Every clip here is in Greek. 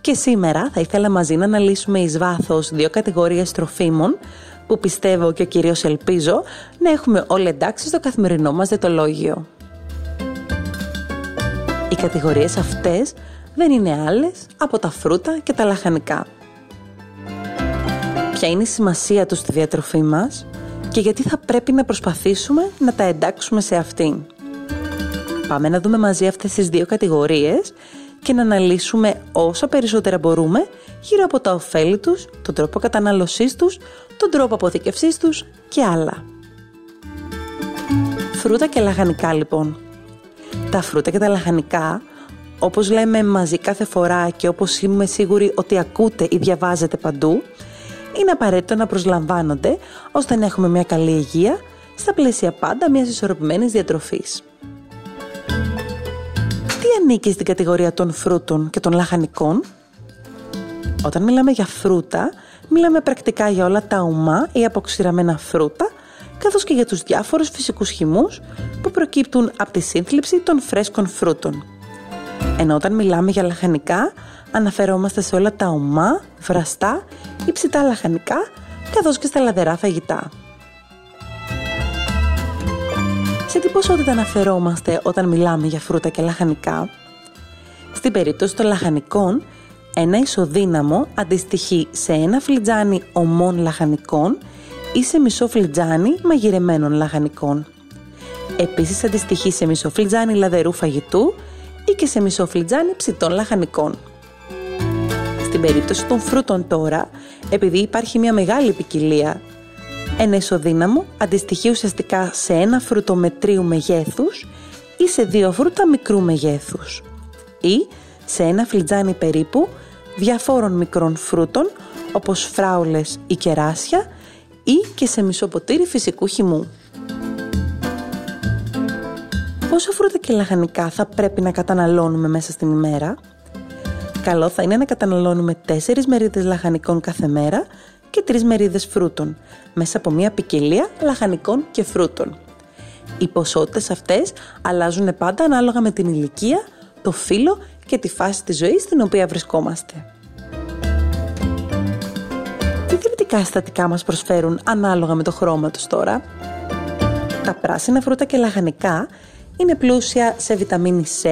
και σήμερα θα ήθελα μαζί να αναλύσουμε εις βάθος δύο κατηγορίες τροφίμων που πιστεύω και κυρίως ελπίζω να έχουμε όλοι εντάξει στο καθημερινό μας διαιτολόγιο. Οι κατηγορίες αυτές δεν είναι άλλες από τα φρούτα και τα λαχανικά. Ποια είναι η σημασία τους στη διατροφή μας και γιατί θα πρέπει να προσπαθήσουμε να τα εντάξουμε σε αυτήν. Πάμε να δούμε μαζί αυτές τις δύο κατηγορίες και να αναλύσουμε όσα περισσότερα μπορούμε γύρω από τα ωφέλη τους, τον τρόπο κατανάλωσής τους, τον τρόπο αποθηκευσής τους και άλλα. Φρούτα και λαχανικά λοιπόν. Τα φρούτα και τα λαχανικά, όπως λέμε μαζί κάθε φορά και όπως είμαι σίγουρη ότι ακούτε ή διαβάζετε παντού, είναι απαραίτητο να προσλαμβάνονται ώστε να έχουμε μια καλή υγεία στα πλαίσια πάντα μιας ισορροπημένης διατροφής ανήκει στην κατηγορία των φρούτων και των λαχανικών. Όταν μιλάμε για φρούτα, μιλάμε πρακτικά για όλα τα ουμά ή αποξηραμένα φρούτα, καθώς και για τους διάφορους φυσικούς χυμούς που προκύπτουν από τη σύνθλιψη των φρέσκων φρούτων. Ενώ όταν μιλάμε για λαχανικά, αναφερόμαστε σε όλα τα ομά, βραστά ή ψητά λαχανικά, καθώς και στα λαδερά φαγητά. Σε τι ποσότητα αναφερόμαστε όταν μιλάμε για φρούτα και λαχανικά; Στην περίπτωση των λαχανικών, ένα ισοδύναμο αντιστοιχεί σε ένα φλιτζάνι ομών λαχανικών ή σε μισό φλιτζάνι μαγειρεμένων λαχανικών. Επίσης αντιστοιχεί σε μισό φλιτζάνι λαδερού φαγητού ή και σε μισό φλιτζάνι ψητών λαχανικών. Στην περίπτωση των φρούτων τώρα, επειδή υπάρχει μια μεγάλη ποικιλία, ένα ισοδύναμο αντιστοιχεί ουσιαστικά σε ένα φρούτο μετρίου μεγέθους ή σε δύο φρούτα μικρού μεγέθους ή σε ένα φλιτζάνι περίπου διαφόρων μικρών φρούτων όπως φράουλες ή κεράσια ή και σε μισό ποτήρι φυσικού χυμού. Πόσα φρούτα και λαχανικά θα πρέπει να καταναλώνουμε μέσα στην ημέρα; Καλό θα είναι να καταναλώνουμε 4 μερίδες λαχανικών κάθε μέρα και 3 μερίδες φρούτων, μέσα από μια ποικιλία λαχανικών και φρούτων. Οι ποσότητες αυτές αλλάζουν πάντα ανάλογα με την ηλικία, το φύλλο και τη φάση της ζωής στην οποία βρισκόμαστε. Τι θρεπτικά συστατικά μας προσφέρουν ανάλογα με το χρώμα τους τώρα; Τα πράσινα φρούτα και λαχανικά είναι πλούσια σε βιταμίνη C,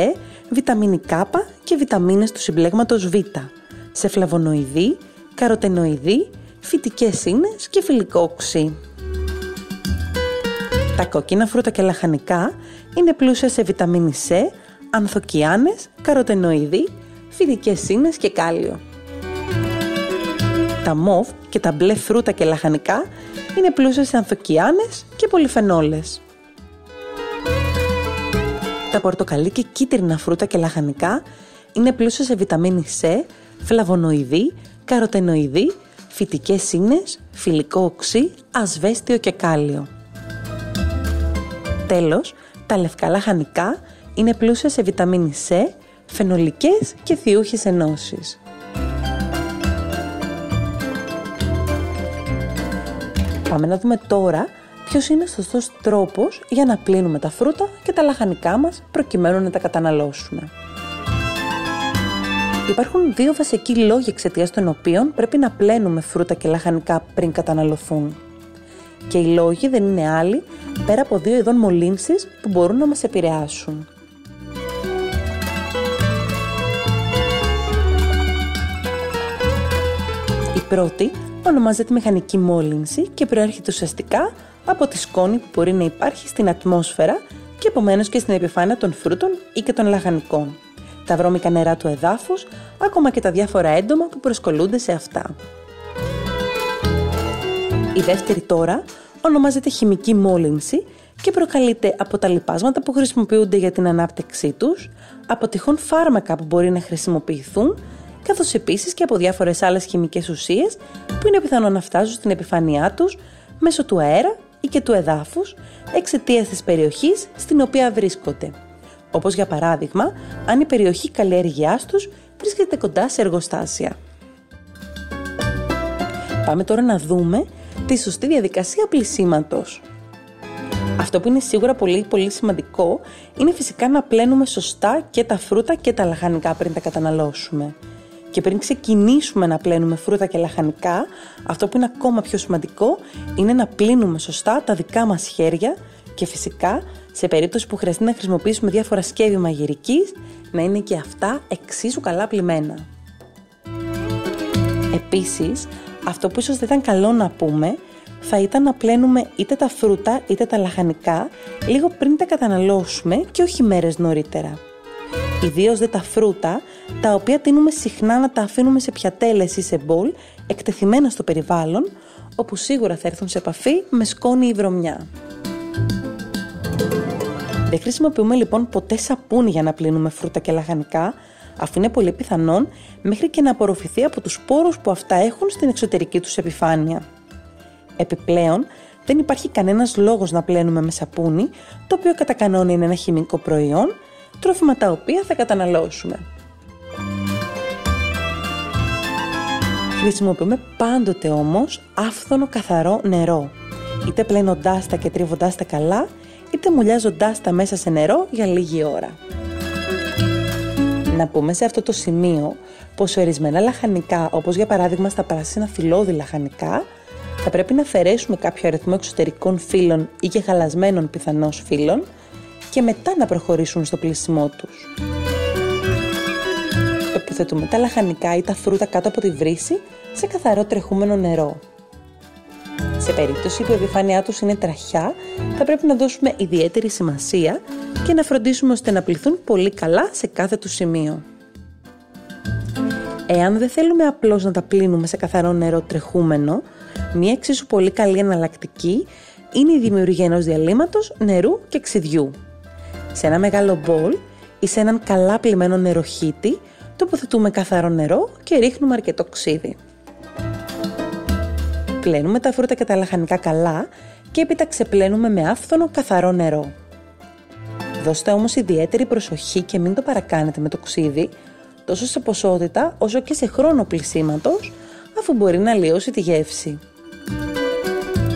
βιταμίνη K και βιταμίνες του συμπλέγματος Β, σε φλαβονοειδή, καροτενοειδή, φυτικές ίνες και φιλικό οξύ. Τα κόκκινα φρούτα και λαχανικά είναι πλούσια σε βιταμίνη C, ανθοκιάνες, καροτενοειδή, φυτικές ίνες και κάλιο. Τα μοβ και τα μπλε φρούτα και λαχανικά είναι πλούσια σε ανθοκιάνες και πολυφενόλες. Τα πορτοκαλί και κίτρινα φρούτα και λαχανικά είναι πλούσια σε βιταμίνη C, φλαβονοειδή, καροτενοειδή, φυτικές ίνες, φιλικό οξύ, ασβέστιο και κάλιο. Τέλος, τα λευκά λαχανικά είναι πλούσια σε βιταμίνη C, φαινολικές και θιούχες ενώσεις. Πάμε να δούμε τώρα ποιος είναι ο σωστός τρόπος για να πλύνουμε τα φρούτα και τα λαχανικά μας προκειμένου να τα καταναλώσουμε. Υπάρχουν δύο βασικοί λόγοι εξαιτίας των οποίων πρέπει να πλένουμε φρούτα και λαχανικά πριν καταναλωθούν. Και οι λόγοι δεν είναι άλλοι πέρα από δύο ειδών μολύνσεις που μπορούν να μας επηρεάσουν. πρώτη ονομάζεται μηχανική μόλυνση και προέρχεται ουσιαστικά από τη σκόνη που μπορεί να υπάρχει στην ατμόσφαιρα και επομένως και στην επιφάνεια των φρούτων ή και των λαχανικών. Τα βρώμικα νερά του εδάφους, ακόμα και τα διάφορα έντομα που προσκολούνται σε αυτά. Η δεύτερη τώρα ονομάζεται χημική μόλυνση και προκαλείται από τα λιπάσματα που χρησιμοποιούνται για την ανάπτυξή τους, από τυχόν φάρμακα που μπορεί να χρησιμοποιηθούν καθώς επίσης και από διάφορες άλλες χημικές ουσίες που είναι πιθανό να φτάσουν στην επιφάνειά τους μέσω του αέρα ή και του εδάφους εξαιτίας της περιοχής στην οποία βρίσκονται. Όπως για παράδειγμα, αν η περιοχή καλλιέργειάς τους βρίσκεται κοντά σε εργοστάσια. Πάμε τώρα να δούμε τη σωστή διαδικασία πλησίματος. Αυτό που είναι σίγουρα πολύ πολύ σημαντικό είναι φυσικά να πλένουμε σωστά και τα φρούτα και τα λαχανικά πριν τα καταναλώσουμε. Και πριν ξεκινήσουμε να πλένουμε φρούτα και λαχανικά, αυτό που είναι ακόμα πιο σημαντικό είναι να πλύνουμε σωστά τα δικά μας χέρια και φυσικά σε περίπτωση που χρειαστεί να χρησιμοποιήσουμε διάφορα σκεύη μαγειρικής, να είναι και αυτά εξίσου καλά πλημμένα. Επίσης, αυτό που ίσως δεν ήταν καλό να πούμε θα ήταν να πλένουμε είτε τα φρούτα είτε τα λαχανικά λίγο πριν τα καταναλώσουμε και όχι μέρες νωρίτερα. Ιδίως δε τα φρούτα, τα οποία τείνουμε συχνά να τα αφήνουμε σε πιατέλες ή σε μπολ, εκτεθειμένα στο περιβάλλον, όπου σίγουρα θα έρθουν σε επαφή με σκόνη ή βρωμιά. Δεν χρησιμοποιούμε λοιπόν ποτέ σαπούνι για να πλύνουμε φρούτα και λαχανικά, αφού είναι πολύ πιθανόν μέχρι και να απορροφηθεί από τους σπόρους που αυτά έχουν στην εξωτερική τους επιφάνεια. Επιπλέον, δεν υπάρχει κανένας λόγος να πλένουμε με σαπούνι, το οποίο κατά κανόνα είναι ένα χημικό προϊόν, τρόφιμα τα οποία θα καταναλώσουμε. Χρησιμοποιούμε πάντοτε όμως άφθονο καθαρό νερό, είτε πλένοντάς τα και τρίβοντάς τα καλά, είτε μουλιάζοντάς τα μέσα σε νερό για λίγη ώρα. Να πούμε σε αυτό το σημείο πως ορισμένα λαχανικά, όπως για παράδειγμα στα πράσινα φυλλώδη λαχανικά, θα πρέπει να αφαιρέσουμε κάποιο αριθμό εξωτερικών φύλων ή και χαλασμένων πιθανώς φύλων και μετά να προχωρήσουν στο πλήσιμό τους. Επιθετούμε τα λαχανικά ή τα φρούτα κάτω από τη βρύση σε καθαρό τρεχούμενο νερό. Σε περίπτωση που η επιφάνειά τους είναι τραχιά, θα πρέπει να δώσουμε ιδιαίτερη σημασία και να φροντίσουμε ώστε να πληθούν πολύ καλά σε κάθε του σημείο. Εάν δεν θέλουμε απλώς να τα πλύνουμε σε καθαρό νερό τρεχούμενο, μια εξίσου πολύ καλή εναλλακτική είναι η δημιουργία ενός διαλύματος νερού και ξυδιού. Σε ένα μεγάλο μπολ ή σε έναν καλά πλημμένο νεροχύτη τοποθετούμε καθαρό νερό και ρίχνουμε αρκετό ξύδι. Πλένουμε τα φρούτα και τα λαχανικά καλά και έπειτα ξεπλένουμε με άφθονο καθαρό νερό. Δώστε όμως ιδιαίτερη προσοχή και μην το παρακάνετε με το ξύδι, τόσο σε ποσότητα όσο και σε χρόνο πλησίματος, αφού μπορεί να λιώσει τη γεύση.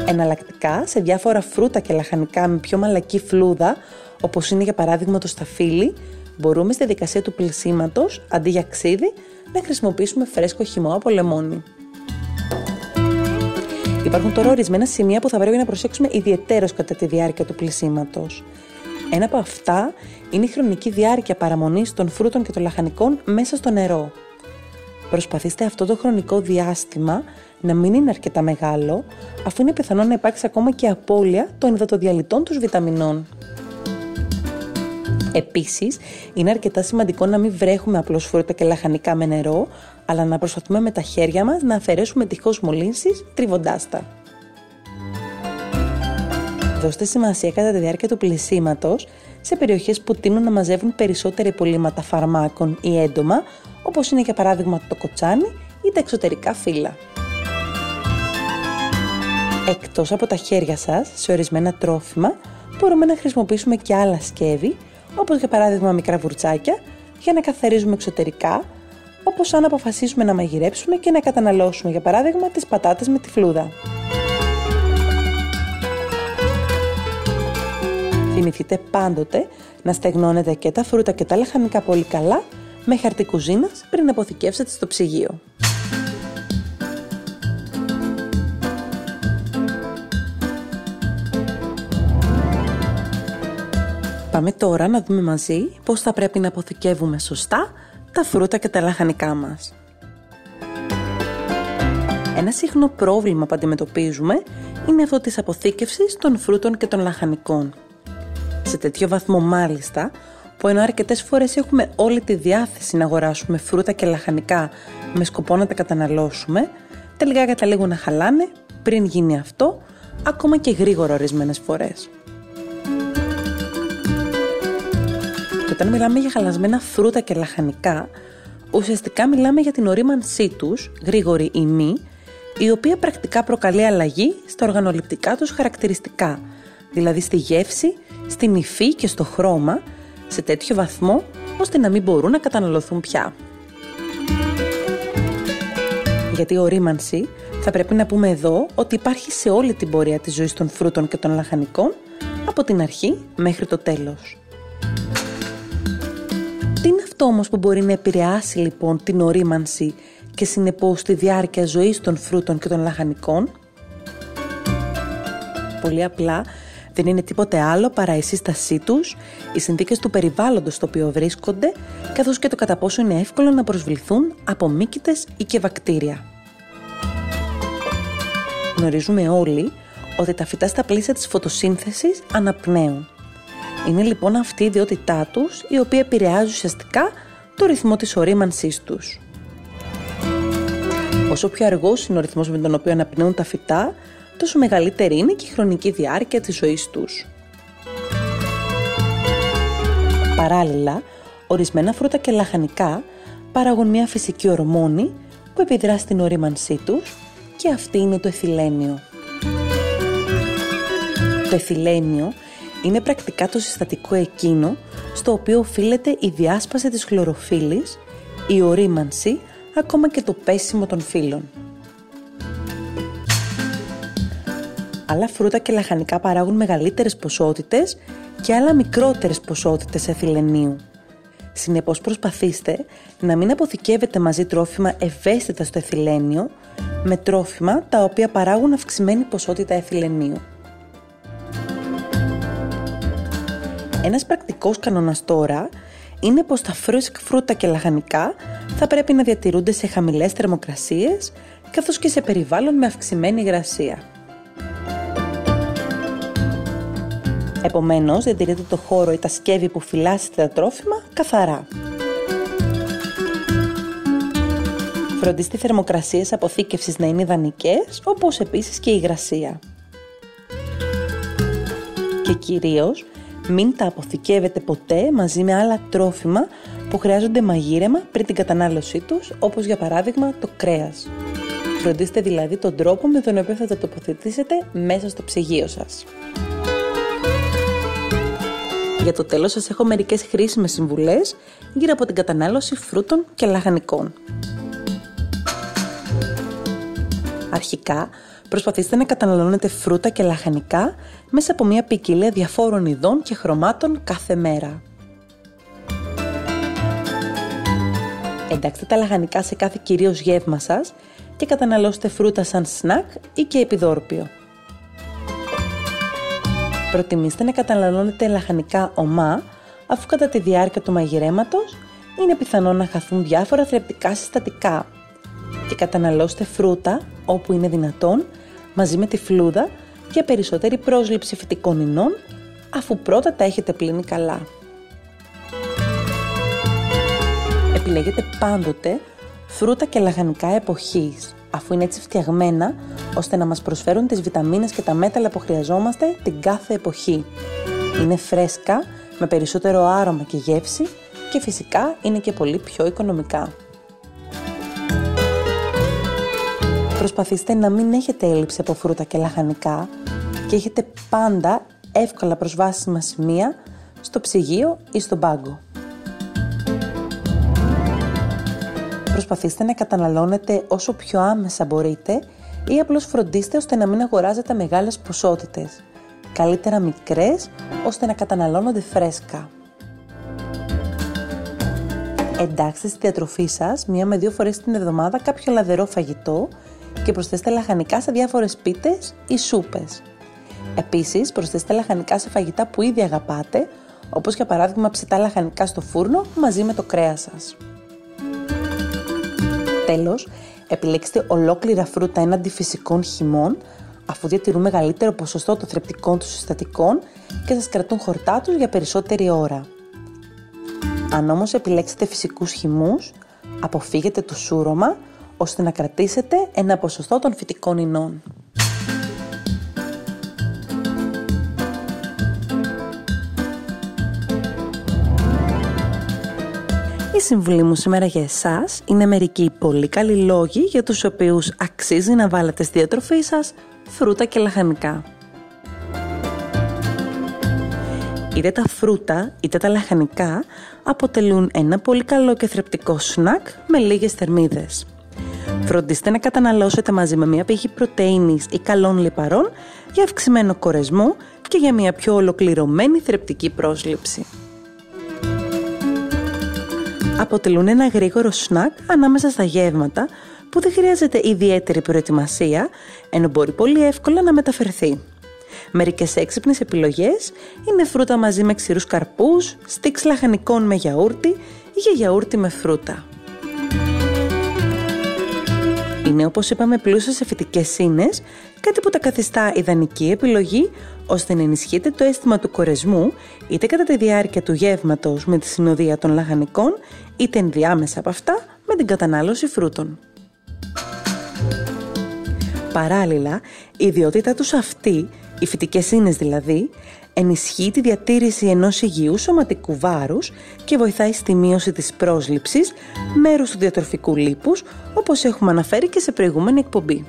Εναλλακτικά, σε διάφορα φρούτα και λαχανικά με πιο μαλακή φλούδα, όπως είναι για παράδειγμα το σταφύλι, μπορούμε στη δικασία του πλησίματος, αντί για ξύδι, να χρησιμοποιήσουμε φρέσκο χυμό από λεμόνι. Υπάρχουν τώρα ορισμένα σημεία που θα πρέπει να προσέξουμε ιδιαίτερω κατά τη διάρκεια του πλησίματος. Ένα από αυτά είναι η χρονική διάρκεια παραμονής των φρούτων και των λαχανικών μέσα στο νερό. Προσπαθήστε αυτό το χρονικό διάστημα να μην είναι αρκετά μεγάλο, αφού είναι πιθανό να υπάρξει ακόμα και απώλεια των υδατοδιαλυτών τους βιταμινών. Επίσης, είναι αρκετά σημαντικό να μην βρέχουμε απλώς φρούτα και λαχανικά με νερό, αλλά να προσπαθούμε με τα χέρια μας να αφαιρέσουμε τυχώς μολύνσεις τριβοντάς τα. Δώστε σημασία κατά τη διάρκεια του πλησίματος σε περιοχές που τείνουν να μαζεύουν περισσότερα υπολείμματα φαρμάκων ή έντομα, όπως είναι για παράδειγμα το κοτσάνι ή τα εξωτερικά φύλλα. Εκτός από τα χέρια σας, σε ορισμένα τρόφιμα, μπορούμε να χρησιμοποιήσουμε και άλλα σκεύη, όπως για παράδειγμα μικρά βουρτσάκια, για να καθαρίζουμε εξωτερικά, όπως αν αποφασίσουμε να μαγειρέψουμε και να καταναλώσουμε για παράδειγμα τις πατάτες με τη φλούδα. Θυμηθείτε πάντοτε να στεγνώνετε και τα φρούτα και τα λαχανικά πολύ καλά με χαρτί κουζίνας πριν αποθηκεύσετε στο ψυγείο. Πάμε τώρα να δούμε μαζί πώς θα πρέπει να αποθηκεύουμε σωστά τα φρούτα και τα λαχανικά μας. Ένα συχνό πρόβλημα που αντιμετωπίζουμε είναι αυτό της αποθήκευσης των φρούτων και των λαχανικών. Σε τέτοιο βαθμό μάλιστα, που ενώ αρκετές φορές έχουμε όλη τη διάθεση να αγοράσουμε φρούτα και λαχανικά με σκοπό να τα καταναλώσουμε, τελικά καταλήγουν να χαλάνε πριν γίνει αυτό, ακόμα και γρήγορα ορισμένες φορές. Και όταν μιλάμε για χαλασμένα φρούτα και λαχανικά, ουσιαστικά μιλάμε για την ορίμανσή τους, γρήγορη ή μη, η οποία πρακτικά προκαλεί αλλαγή στα οργανοληπτικά τους χαρακτηριστικά, δηλαδή στη γεύση, στην υφή και στο χρώμα, σε τέτοιο βαθμό ώστε να μην μπορούν να καταναλωθούν πια. Γιατί η ορίμανση θα πρέπει να πούμε εδώ ότι υπάρχει σε όλη την πορεία της ζωής των φρούτων και των λαχανικών, από την αρχή μέχρι το τέλος. Τι είναι αυτό όμως που μπορεί να επηρεάσει λοιπόν την ορίμανση και συνεπώς τη διάρκεια ζωής των φρούτων και των λαχανικών; Πολύ απλά δεν είναι τίποτε άλλο παρά η σύστασή τους, οι συνθήκες του περιβάλλοντος στο οποίο βρίσκονται, καθώς και το κατά πόσο είναι εύκολο να προσβληθούν από μύκητες ή και βακτήρια. Γνωρίζουμε όλοι ότι τα φυτά στα πλαίσια της φωτοσύνθεσης αναπνέουν. Είναι λοιπόν αυτή η ιδιότητά τους η οποία επηρεάζει ουσιαστικά το ρυθμό της ορίμανσής τους. Όσο πιο αργός είναι ο ρυθμός με τον οποίο αναπνέουν τα φυτά, τόσο μεγαλύτερη είναι και η χρονική διάρκεια της ζωής τους. Παράλληλα, ορισμένα φρούτα και λαχανικά παράγουν μια φυσική ορμόνη που επιδρά στην ορίμανσή τους και αυτή είναι το εθιλένιο. Το εθιλένιο είναι πρακτικά το συστατικό εκείνο στο οποίο οφείλεται η διάσπαση της χλωροφύλλης, η ορίμανση, ακόμα και το πέσιμο των φύλων. Άλλα φρούτα και λαχανικά παράγουν μεγαλύτερες ποσότητες και άλλα μικρότερες ποσότητες εθιλενίου. Συνεπώς προσπαθήστε να μην αποθηκεύετε μαζί τρόφιμα ευαίσθητα στο εθιλένιο με τρόφιμα τα οποία παράγουν αυξημένη ποσότητα εθιλενίου. Ένας πρακτικός κανόνας τώρα είναι πως τα φρούτα και λαχανικά θα πρέπει να διατηρούνται σε χαμηλές θερμοκρασίες καθώς και σε περιβάλλον με αυξημένη υγρασία. Επομένως, διατηρείτε το χώρο ή τα σκεύη που φυλάσσετε τα τρόφιμα καθαρά. Φροντίστε οι θερμοκρασίες αποθήκευσης να είναι ιδανικές, όπως επίσης και η υγρασία. Και κυρίως, μην τα αποθηκεύετε ποτέ μαζί με άλλα τρόφιμα που χρειάζονται μαγείρεμα πριν την κατανάλωσή τους, όπως για παράδειγμα το κρέας. Φροντίστε δηλαδή τον τρόπο με τον οποίο θα τα τοποθετήσετε μέσα στο ψυγείο σας. Για το τέλος σας έχω μερικές χρήσιμες συμβουλές γύρω από την κατανάλωση φρούτων και λαχανικών. Αρχικά, προσπαθήστε να καταναλώνετε φρούτα και λαχανικά μέσα από μια ποικιλία διαφόρων ειδών και χρωμάτων κάθε μέρα. Εντάξτε τα λαχανικά σε κάθε κυρίως γεύμα σας και καταναλώστε φρούτα σαν σνακ ή και επιδόρπιο. Προτιμήστε να καταναλώνετε λαχανικά ομά, αφού κατά τη διάρκεια του μαγειρέματος είναι πιθανό να χαθούν διάφορα θρεπτικά συστατικά και καταναλώστε φρούτα όπου είναι δυνατόν μαζί με τη φλούδα για περισσότερη πρόσληψη φυτικών ινών αφού πρώτα τα έχετε πλύνει καλά. Επιλέγετε πάντοτε φρούτα και λαχανικά εποχής αφού είναι έτσι φτιαγμένα ώστε να μας προσφέρουν τις βιταμίνες και τα μέταλλα που χρειαζόμαστε την κάθε εποχή. Είναι φρέσκα, με περισσότερο άρωμα και γεύση και φυσικά είναι και πολύ πιο οικονομικά. Προσπαθήστε να μην έχετε έλλειψη από φρούτα και λαχανικά και έχετε πάντα εύκολα προσβάσιμα σημεία στο ψυγείο ή στον πάγκο. Προσπαθήστε να καταναλώνετε όσο πιο άμεσα μπορείτε ή απλώς φροντίστε ώστε να μην αγοράζετε μεγάλες ποσότητες. Καλύτερα μικρές ώστε να καταναλώνονται φρέσκα. Εντάξτε στη διατροφή σας μία με δύο φορές την εβδομάδα κάποιο λαδερό φαγητό και προσθέστε λαχανικά σε διάφορες πίτες ή σούπες. Επίσης, προσθέστε λαχανικά σε φαγητά που ήδη αγαπάτε, όπως για παράδειγμα ψητά λαχανικά στο φούρνο μαζί με το κρέας σας. Τέλος, επιλέξτε ολόκληρα φρούτα έναντι φυσικών χυμών, αφού διατηρούν μεγαλύτερο ποσοστό των θρεπτικών τους συστατικών και σας κρατούν χορτά τους για περισσότερη ώρα. Αν όμως επιλέξετε φυσικούς χυμούς, αποφύγετε το σούρωμα, ώστε να κρατήσετε ένα ποσοστό των φυτικών ινών. συμβουλή μου σήμερα για εσάς είναι μερικοί πολύ καλοί λόγοι για τους οποίους αξίζει να βάλετε στη διατροφή σας φρούτα και λαχανικά. Είτε τα φρούτα είτε τα λαχανικά αποτελούν ένα πολύ καλό και θρεπτικό σνακ με λίγες θερμίδες. Φροντίστε να καταναλώσετε μαζί με μια πηγή πρωτεΐνης ή καλών λιπαρών για αυξημένο κορεσμό και για μια πιο ολοκληρωμένη θρεπτική πρόσληψη. Αποτελούν ένα γρήγορο σνακ ανάμεσα στα γεύματα που δεν χρειάζεται ιδιαίτερη προετοιμασία, ενώ μπορεί πολύ εύκολα να μεταφερθεί. Μερικές έξυπνες επιλογές είναι φρούτα μαζί με ξηρούς καρπούς, στίξ λαχανικών με γιαούρτι ή για γιαούρτι με φρούτα. Είναι όπως είπαμε πλούσιο σε φυτικές ίνες, κάτι που τα καθιστά ιδανική επιλογή ώστε να ενισχύεται το αίσθημα του κορεσμού είτε κατά τη διάρκεια του γεύματος με τη συνοδεία των λαχανικών είτε ενδιάμεσα από αυτά με την κατανάλωση φρούτων. Παράλληλα, η ιδιότητά τους αυτή, οι φυτικές ίνες δηλαδή, ενισχύει τη διατήρηση ενός υγιού σωματικού βάρους και βοηθάει στη μείωση της πρόσληψης μέρους του διατροφικού λίπους, όπως έχουμε αναφέρει και σε προηγούμενη εκπομπή.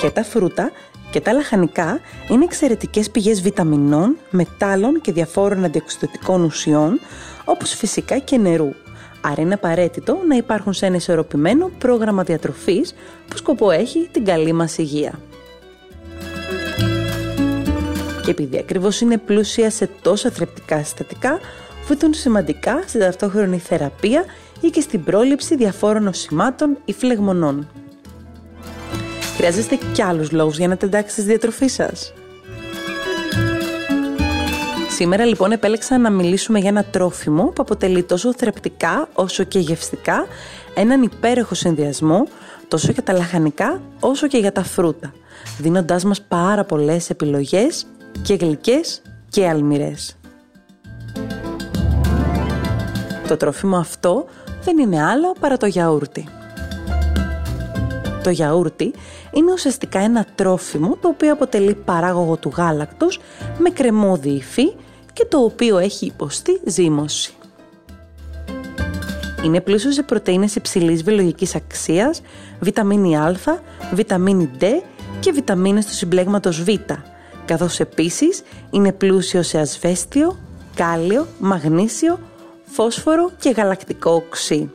Και τα φρούτα και τα λαχανικά είναι εξαιρετικές πηγές βιταμινών, μετάλλων και διαφόρων αντιοξυδοτικών ουσιών, όπως φυσικά και νερού. Άρα είναι απαραίτητο να υπάρχουν σε ένα ισορροπημένο πρόγραμμα διατροφής που σκοπό έχει την καλή μας υγεία. Και επειδή ακριβώς είναι πλούσια σε τόσα θρεπτικά συστατικά, βοηθούν σημαντικά στην ταυτόχρονη θεραπεία ή και στην πρόληψη διαφόρων νοσημάτων ή φλεγμονών. Χρειάζεστε κι άλλους λόγους για να τεντάξετε στη διατροφή σας. Σήμερα λοιπόν επέλεξα να μιλήσουμε για ένα τρόφιμο που αποτελεί τόσο θρεπτικά όσο και γευστικά έναν υπέροχο συνδυασμό τόσο για τα λαχανικά όσο και για τα φρούτα, δίνοντάς μας πάρα πολλές επιλογές και γλυκές και αλμυρές. Το τρόφιμο αυτό δεν είναι άλλο παρά το γιαούρτι. Το γιαούρτι είναι ουσιαστικά ένα τρόφιμο το οποίο αποτελεί παράγωγο του γάλακτος με κρεμόδι υφή και το οποίο έχει υποστεί ζύμωση. Είναι πλούσιο σε πρωτεΐνες υψηλής βιολογικής αξίας, βιταμίνη Α, βιταμίνη D και βιταμίνες του συμπλέγματος Β, καθώς επίσης είναι πλούσιο σε ασβέστιο, κάλιο, μαγνήσιο, φόσφορο και γαλακτικό οξύ.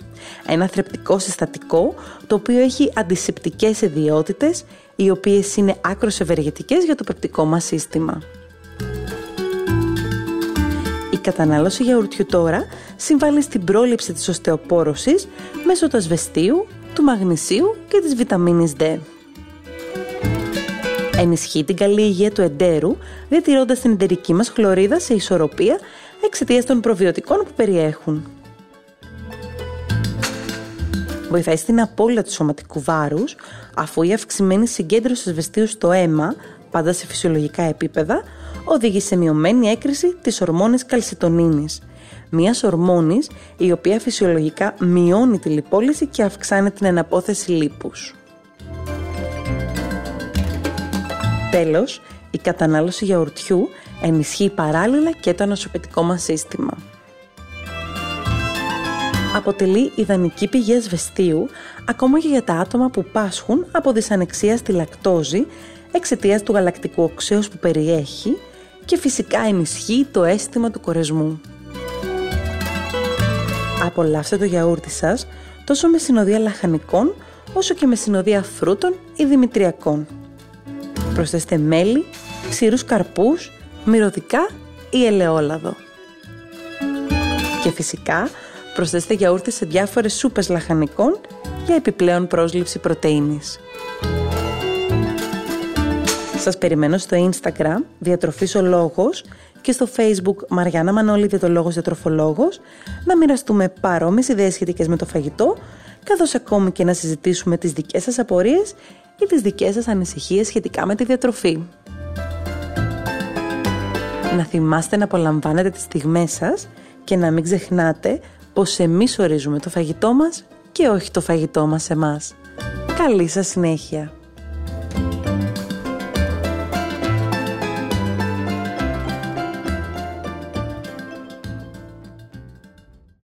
Ένα θρεπτικό συστατικό το οποίο έχει αντισηπτικές ιδιότητες οι οποίες είναι άκρος ευεργετικές για το πεπτικό μας σύστημα. Η κατανάλωση γιαουρτιού τώρα συμβάλλει στην πρόληψη της οστεοπόρωσης μέσω του ασβεστίου, του μαγνησίου και της βιταμίνης D. Ενισχύει την καλή υγεία του εντέρου, διατηρώντας την εντερική μας χλωρίδα σε ισορροπία εξαιτίας των προβιωτικών που περιέχουν. Βοηθάει στην απώλεια του σωματικού βάρους, αφού η αυξημένη συγκέντρωση ασβεστίου στο αίμα, πάντα σε φυσιολογικά επίπεδα, οδηγεί σε μειωμένη έκρηση της ορμόνης καλσιτονίνης, μιας ορμόνης η οποία φυσιολογικά μειώνει τη λιπόλυση και αυξάνει την εναπόθεση λίπους. Τέλος, η κατανάλωση γιαουρτιού ενισχύει παράλληλα και το ανοσοποιητικό μας σύστημα. Αποτελεί ιδανική πηγή ασβεστίου ακόμα και για τα άτομα που πάσχουν από δυσανεξία στη λακτόζη εξαιτίας του γαλακτικού οξέως που περιέχει και φυσικά ενισχύει το αίσθημα του κορεσμού. Απολαύστε το γιαούρτι σας τόσο με συνοδεία λαχανικών όσο και με συνοδεία φρούτων ή δημητριακών. Προσθέστε μέλι, ξηρούς καρπούς, μυρωδικά ή ελαιόλαδο. Και φυσικά προσθέστε γιαούρτι σε διάφορες σούπες λαχανικών για επιπλέον πρόσληψη πρωτεΐνης. Σας περιμένω στο Instagram Διατροφής ο Λόγος και στο Facebook Μαριάννα Μανώλη Διατολόγος Διατροφολόγος να μοιραστούμε παρόμοιες ιδέες σχετικές με το φαγητό καθώς ακόμη και να συζητήσουμε τις δικές σας απορίες ή τις δικές σας ανησυχίες σχετικά με τη διατροφή. Να θυμάστε να απολαμβάνετε τις στιγμές σας και να μην ξεχνάτε πως εμείς ορίζουμε το φαγητό μας και όχι το φαγητό μας εμάς. Καλή σας συνέχεια!